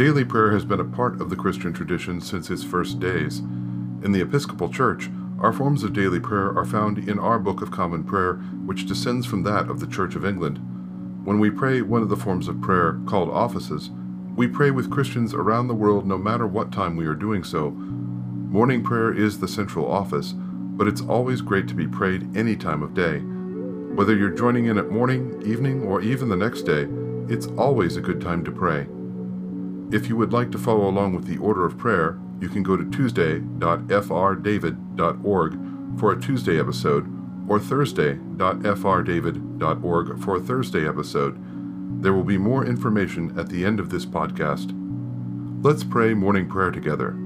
Daily prayer has been a part of the Christian tradition since its first days. In the Episcopal Church, our forms of daily prayer are found in our Book of Common Prayer, which descends from that of the Church of England. When we pray one of the forms of prayer, called offices, we pray with Christians around the world no matter what time we are doing so. Morning prayer is the central office, but it's always great to be prayed any time of day. Whether you're joining in at morning, evening, or even the next day, it's always a good time to pray. If you would like to follow along with the order of prayer, you can go to tuesday.frdavid.org for a Tuesday episode or thursday.frdavid.org for a Thursday episode. There will be more information at the end of this podcast. Let's pray morning prayer together.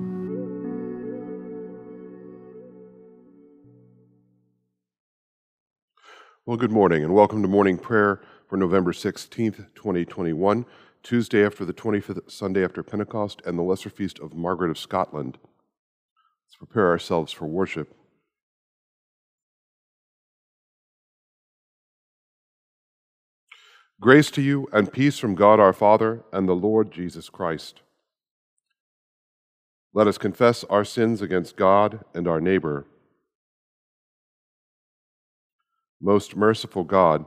Well, good morning and welcome to morning prayer for November 16th, 2021, Tuesday after the 25th Sunday after Pentecost and the Lesser Feast of Margaret of Scotland. Let's prepare ourselves for worship. Grace to you and peace from God our Father and the Lord Jesus Christ. Let us confess our sins against God and our neighbor. Most merciful God,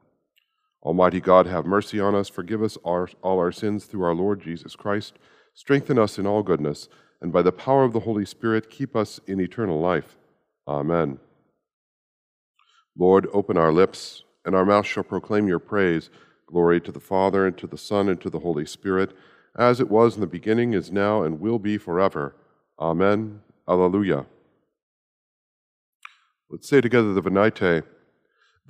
Almighty God, have mercy on us, forgive us our, all our sins through our Lord Jesus Christ, strengthen us in all goodness, and by the power of the Holy Spirit, keep us in eternal life. Amen. Lord, open our lips, and our mouth shall proclaim your praise. Glory to the Father, and to the Son, and to the Holy Spirit, as it was in the beginning, is now, and will be forever. Amen. Alleluia. Let's say together the Venite.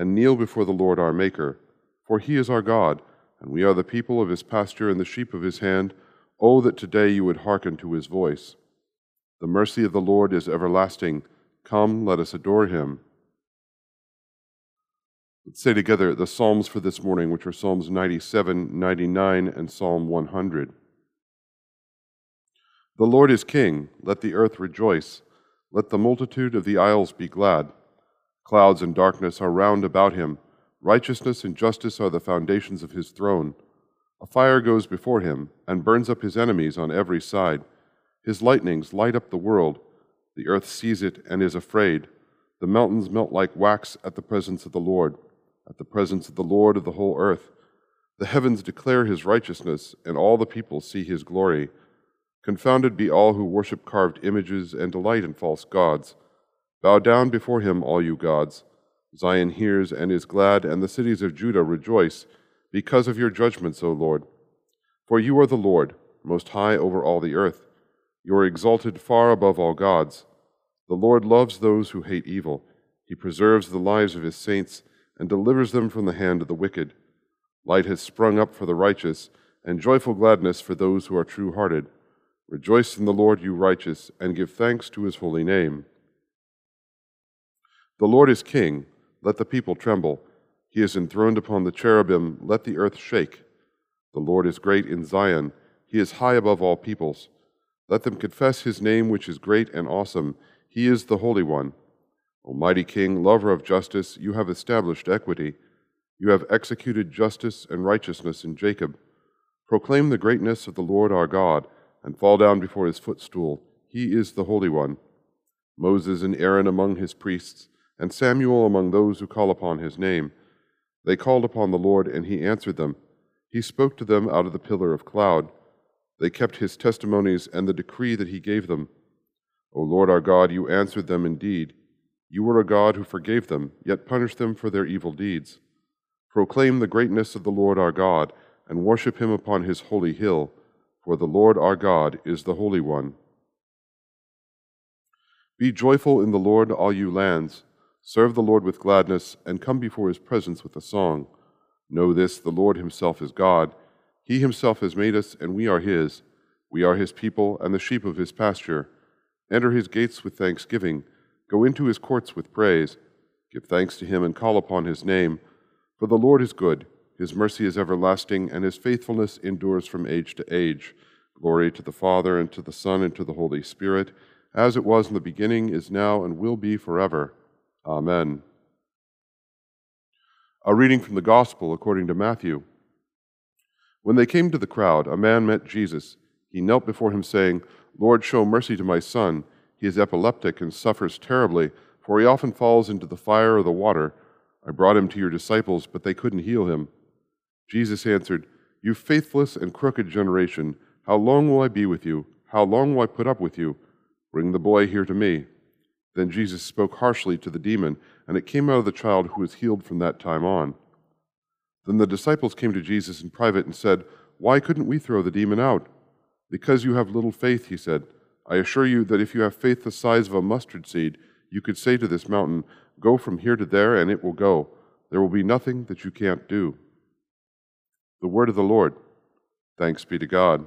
and kneel before the Lord our Maker. For he is our God, and we are the people of his pasture and the sheep of his hand. Oh, that today you would hearken to his voice. The mercy of the Lord is everlasting. Come, let us adore him. Let's say together the Psalms for this morning, which are Psalms 97, 99, and Psalm 100. The Lord is King. Let the earth rejoice. Let the multitude of the isles be glad. Clouds and darkness are round about him. Righteousness and justice are the foundations of his throne. A fire goes before him and burns up his enemies on every side. His lightnings light up the world. The earth sees it and is afraid. The mountains melt like wax at the presence of the Lord, at the presence of the Lord of the whole earth. The heavens declare his righteousness, and all the people see his glory. Confounded be all who worship carved images and delight in false gods. Bow down before him, all you gods. Zion hears and is glad, and the cities of Judah rejoice because of your judgments, O Lord. For you are the Lord, most high over all the earth. You are exalted far above all gods. The Lord loves those who hate evil. He preserves the lives of his saints and delivers them from the hand of the wicked. Light has sprung up for the righteous, and joyful gladness for those who are true hearted. Rejoice in the Lord, you righteous, and give thanks to his holy name. The Lord is king, let the people tremble. He is enthroned upon the cherubim, let the earth shake. The Lord is great in Zion, he is high above all peoples. Let them confess his name, which is great and awesome. He is the Holy One. Almighty King, lover of justice, you have established equity. You have executed justice and righteousness in Jacob. Proclaim the greatness of the Lord our God, and fall down before his footstool. He is the Holy One. Moses and Aaron among his priests, and Samuel among those who call upon his name. They called upon the Lord, and he answered them. He spoke to them out of the pillar of cloud. They kept his testimonies and the decree that he gave them. O Lord our God, you answered them indeed. You were a God who forgave them, yet punished them for their evil deeds. Proclaim the greatness of the Lord our God, and worship him upon his holy hill, for the Lord our God is the Holy One. Be joyful in the Lord, all you lands. Serve the Lord with gladness, and come before his presence with a song. Know this the Lord himself is God. He himself has made us, and we are his. We are his people, and the sheep of his pasture. Enter his gates with thanksgiving Go into his courts with praise. Give thanks to him and call upon his name. For the Lord is good, his mercy is everlasting, and his faithfulness endures from age to age. Glory to the Father, and to the Son, and to the Holy Spirit, as it was in the beginning, is now, and will be forever. Amen. A reading from the Gospel according to Matthew. When they came to the crowd, a man met Jesus. He knelt before him, saying, Lord, show mercy to my son he is epileptic and suffers terribly, for he often falls into the fire or the water. I brought him to your disciples, but they couldn't heal him. Jesus answered, You faithless and crooked generation, how long will I be with you? How long will I put up with you? Bring the boy here to me. Then Jesus spoke harshly to the demon, and it came out of the child who was healed from that time on. Then the disciples came to Jesus in private and said, Why couldn't we throw the demon out? Because you have little faith, he said. I assure you that if you have faith the size of a mustard seed, you could say to this mountain, Go from here to there, and it will go. There will be nothing that you can't do. The word of the Lord. Thanks be to God.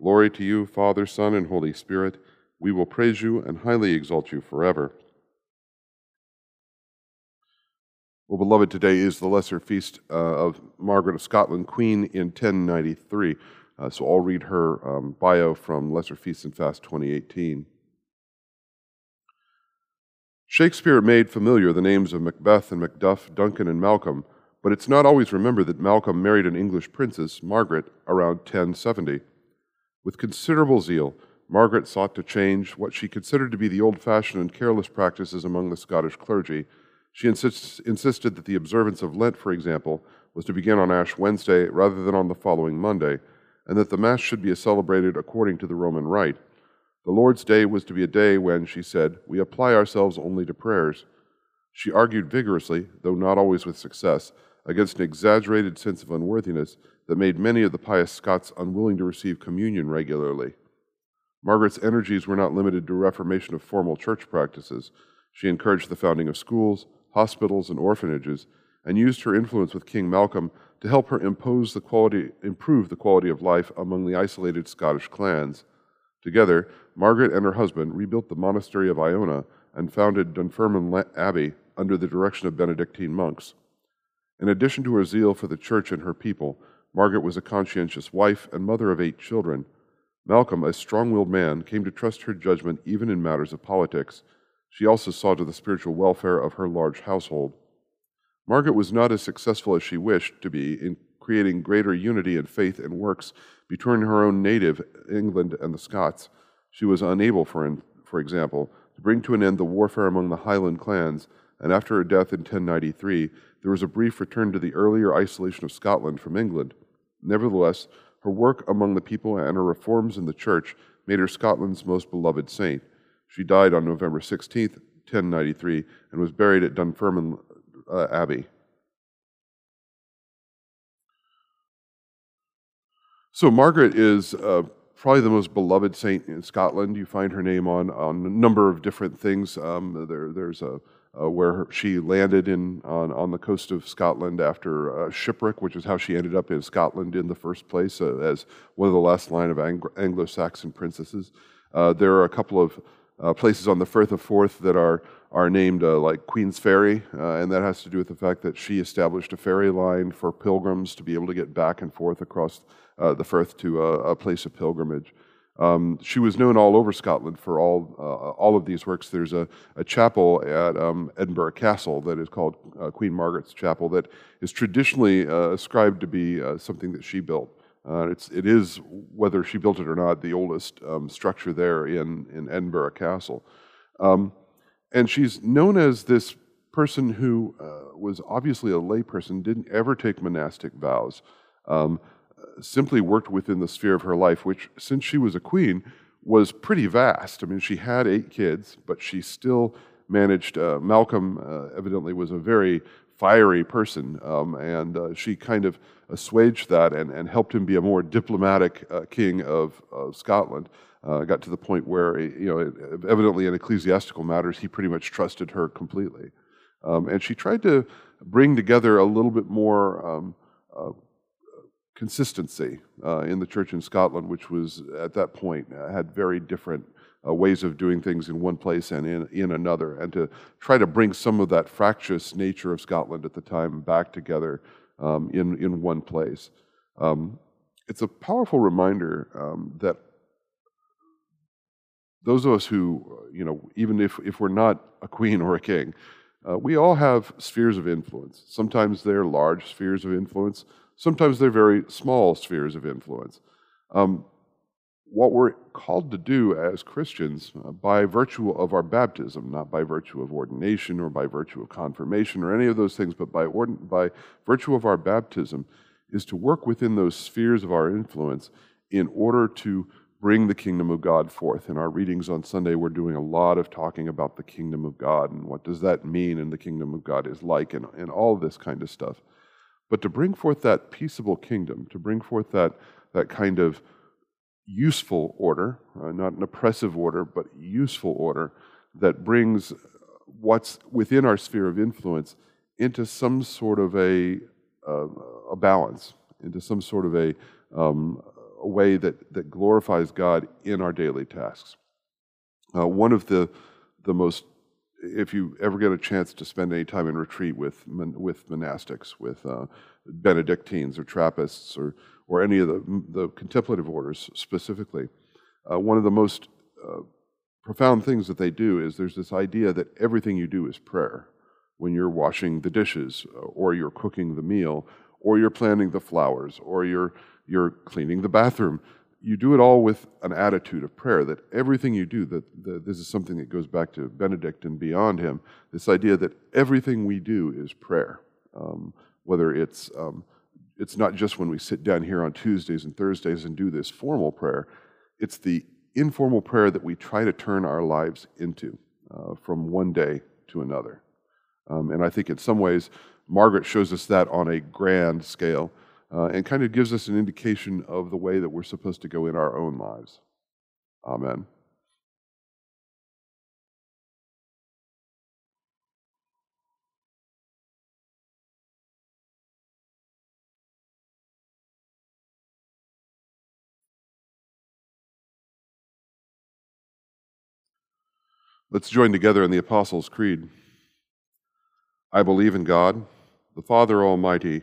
Glory to you, Father, Son, and Holy Spirit. We will praise you and highly exalt you forever. Well, beloved, today is the lesser feast uh, of Margaret of Scotland, Queen in 1093. Uh, so I'll read her um, bio from Lesser Feast and Fast 2018. Shakespeare made familiar the names of Macbeth and Macduff, Duncan and Malcolm, but it's not always remembered that Malcolm married an English princess, Margaret, around 1070. With considerable zeal, Margaret sought to change what she considered to be the old fashioned and careless practices among the Scottish clergy. She insists, insisted that the observance of Lent, for example, was to begin on Ash Wednesday rather than on the following Monday, and that the Mass should be celebrated according to the Roman rite. The Lord's Day was to be a day when, she said, we apply ourselves only to prayers. She argued vigorously, though not always with success, against an exaggerated sense of unworthiness that made many of the pious Scots unwilling to receive communion regularly. Margaret's energies were not limited to reformation of formal church practices. She encouraged the founding of schools, hospitals, and orphanages, and used her influence with King Malcolm to help her impose the quality, improve the quality of life among the isolated Scottish clans. Together, Margaret and her husband rebuilt the monastery of Iona and founded Dunfermline Abbey under the direction of Benedictine monks. In addition to her zeal for the church and her people, Margaret was a conscientious wife and mother of eight children. Malcolm, a strong willed man, came to trust her judgment even in matters of politics. She also saw to the spiritual welfare of her large household. Margaret was not as successful as she wished to be in creating greater unity in faith and works between her own native England and the Scots. She was unable, for, for example, to bring to an end the warfare among the Highland clans, and after her death in 1093, there was a brief return to the earlier isolation of Scotland from England. Nevertheless, her work among the people and her reforms in the church made her Scotland's most beloved saint. She died on November 16, 1093, and was buried at Dunfermline uh, Abbey. So Margaret is uh, probably the most beloved saint in Scotland. You find her name on, on a number of different things. Um, there, there's a, a where she landed in on, on the coast of Scotland after a shipwreck, which is how she ended up in Scotland in the first place uh, as one of the last line of Anglo-Saxon princesses. Uh, there are a couple of uh, places on the Firth of Forth that are are named uh, like Queensferry, uh, and that has to do with the fact that she established a ferry line for pilgrims to be able to get back and forth across uh, the Firth to a, place of pilgrimage. Um, she was known all over Scotland for all, uh, all of these works. There's a, a chapel at um, Edinburgh Castle that is called uh, Queen Margaret's Chapel that is traditionally uh, ascribed to be uh, something that she built. Uh, it's, it is, whether she built it or not, the oldest um, structure there in, in Edinburgh Castle. Um, and she's known as this person who uh, was obviously a layperson, didn't ever take monastic vows, um, simply worked within the sphere of her life, which, since she was a queen, was pretty vast. I mean, she had eight kids, but she still managed. Uh, Malcolm uh, evidently was a very fiery person, um, and uh, she kind of assuaged that and, and helped him be a more diplomatic uh, king of, of Scotland. Uh, got to the point where, you know, evidently in ecclesiastical matters, he pretty much trusted her completely. Um, and she tried to bring together a little bit more um, uh, consistency uh, in the church in Scotland, which was at that point uh, had very different uh, ways of doing things in one place and in, in another, and to try to bring some of that fractious nature of Scotland at the time back together um, in, in one place. Um, it's a powerful reminder um, that those of us who, you know, even if, if we're not a queen or a king, uh, we all have spheres of influence. Sometimes they're large spheres of influence, sometimes they're very small spheres of influence. Um, what we're called to do as Christians uh, by virtue of our baptism, not by virtue of ordination or by virtue of confirmation or any of those things, but by, ordin- by virtue of our baptism, is to work within those spheres of our influence in order to bring the kingdom of God forth. In our readings on Sunday, we're doing a lot of talking about the kingdom of God and what does that mean and the kingdom of God is like and, and all this kind of stuff. But to bring forth that peaceable kingdom, to bring forth that, that kind of useful order, uh, not an oppressive order, but useful order that brings what's within our sphere of influence into some sort of a, uh, a balance, into some sort of a, um, a way that, that glorifies God in our daily tasks. Uh, one of the, the most, if you ever get a chance to spend any time in retreat with, with monastics, with uh, Benedictines or Trappists or, or any of the, the contemplative orders specifically, uh, one of the most uh, profound things that they do is there's this idea that everything you do is prayer. When you're washing the dishes, uh, or you're cooking the meal, or you're planting the flowers, or you're you're cleaning the bathroom. You do it all with an attitude of prayer, that everything you do, that, that this is something that goes back to Benedict and beyond him, this idea that everything we do is prayer. Um, whether it's, um, it's not just when we sit down here on Tuesdays and Thursdays and do this formal prayer, it's the informal prayer that we try to turn our lives into uh, from one day to another. Um, and I think in some ways, Margaret shows us that on a grand scale uh, and kind of gives us an indication of the way that we're supposed to go in our own lives. Amen. Let's join together in the Apostles' Creed. I believe in God, the Father Almighty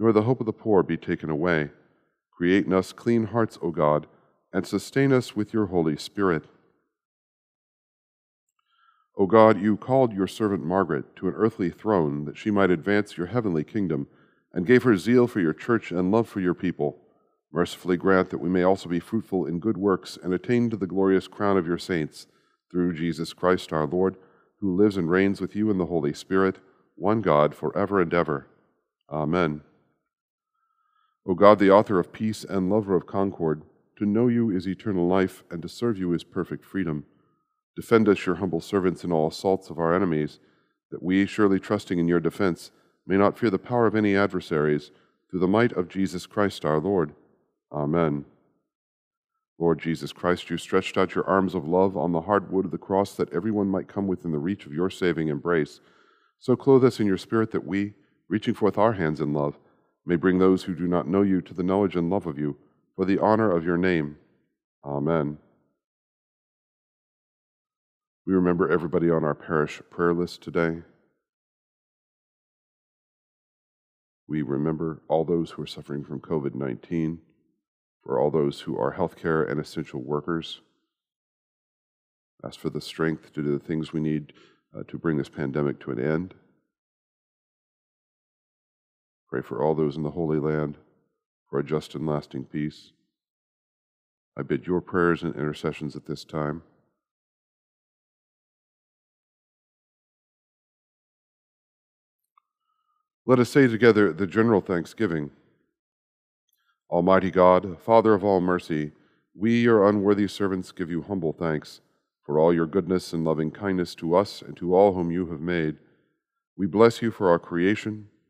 nor the hope of the poor be taken away. Create in us clean hearts, O God, and sustain us with your Holy Spirit. O God, you called your servant Margaret to an earthly throne that she might advance your heavenly kingdom, and gave her zeal for your church and love for your people. Mercifully grant that we may also be fruitful in good works and attain to the glorious crown of your saints, through Jesus Christ our Lord, who lives and reigns with you in the Holy Spirit, one God, for ever and ever. Amen. O God, the author of peace and lover of concord, to know you is eternal life, and to serve you is perfect freedom. Defend us, your humble servants, in all assaults of our enemies, that we, surely trusting in your defense, may not fear the power of any adversaries, through the might of Jesus Christ our Lord. Amen. Lord Jesus Christ, you stretched out your arms of love on the hard wood of the cross that everyone might come within the reach of your saving embrace. So clothe us in your spirit that we, reaching forth our hands in love, may bring those who do not know you to the knowledge and love of you, for the honor of your name. Amen. We remember everybody on our parish prayer list today. We remember all those who are suffering from COVID 19 for all those who are healthcare and essential workers. Ask for the strength to do the things we need uh, to bring this pandemic to an end. Pray for all those in the Holy Land for a just and lasting peace. I bid your prayers and intercessions at this time. Let us say together the general thanksgiving. Almighty God, Father of all mercy, we, your unworthy servants, give you humble thanks for all your goodness and loving kindness to us and to all whom you have made. We bless you for our creation,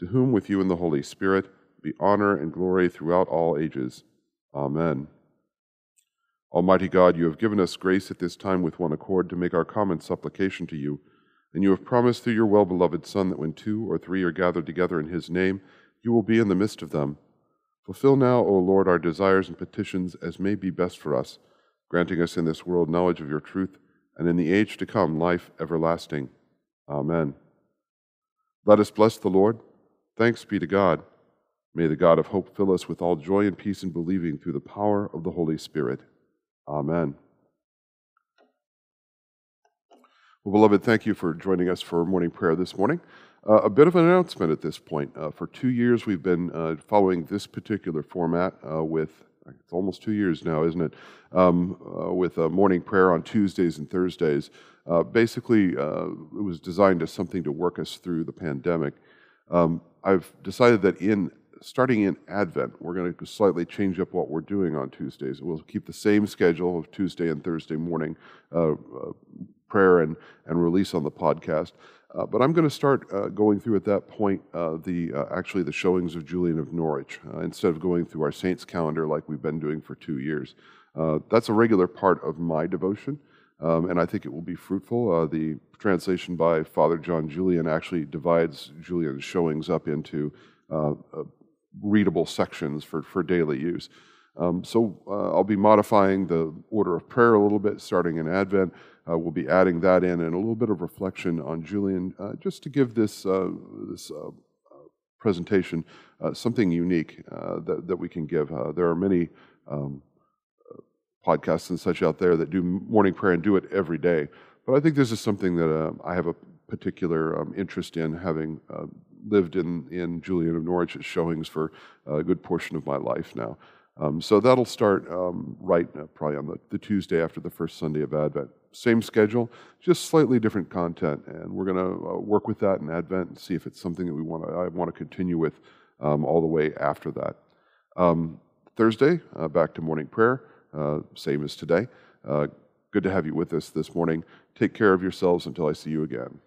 to whom with you and the Holy Spirit be honor and glory throughout all ages. Amen. Almighty God, you have given us grace at this time with one accord to make our common supplication to you, and you have promised through your well beloved Son that when two or three are gathered together in his name, you will be in the midst of them. Fulfill now, O Lord, our desires and petitions as may be best for us, granting us in this world knowledge of your truth, and in the age to come life everlasting. Amen. Let us bless the Lord. Thanks be to God. May the God of hope fill us with all joy and peace in believing through the power of the Holy Spirit. Amen. Well, beloved, thank you for joining us for morning prayer this morning. Uh, a bit of an announcement at this point. Uh, for two years, we've been uh, following this particular format uh, with, it's almost two years now, isn't it? Um, uh, with morning prayer on Tuesdays and Thursdays. Uh, basically, it was designed as something to work us through the pandemic. Um, I've decided that in starting in Advent, we're going to slightly change up what we're doing on Tuesdays. We'll keep the same schedule of Tuesday and Thursday morning prayer and, and release on the podcast. Uh, but I'm going to start uh, going through at that point uh, the uh, actually the showings of Julian of Norwich uh, instead of going through our saints calendar like we've been doing for two years. Uh, that's a regular part of my devotion, um, and I think it will be fruitful. the translation by Father John Julian actually divides Julian's showings up into readable sections for, for daily use. Um, so I'll be modifying the order of prayer a little bit, starting in Advent. Uh, we'll be adding that in and a little bit of reflection on Julian, uh, just to give this, uh, this uh, uh, presentation uh, something unique that, that we can give. there are many um, podcasts and such out there that do morning prayer and do it every day. But I think this is something that I have a particular um, interest in, having lived in, in Julian of Norwich's showings for a good portion of my life now. Um, so that'll start um, right uh, probably on the, the, Tuesday after the first Sunday of Advent. Same schedule, just slightly different content, and we're going to uh, work with that in Advent and see if it's something that we want to I want to continue with um, all the way after that. Um, Thursday, uh, back to morning prayer. Uh, same as today. Uh, good to have you with us this morning. Take care of yourselves until I see you again.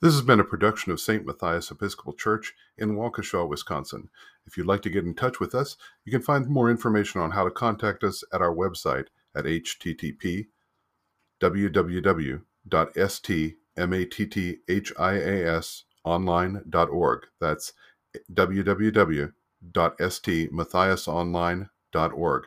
This has been a production of St. Matthias Episcopal Church in Waukesha, Wisconsin. If you'd like to get in touch with us, you can find more information on how to contact us at our website at http www.stmatthiasonline.org. That's www.stmatthiasonline.org.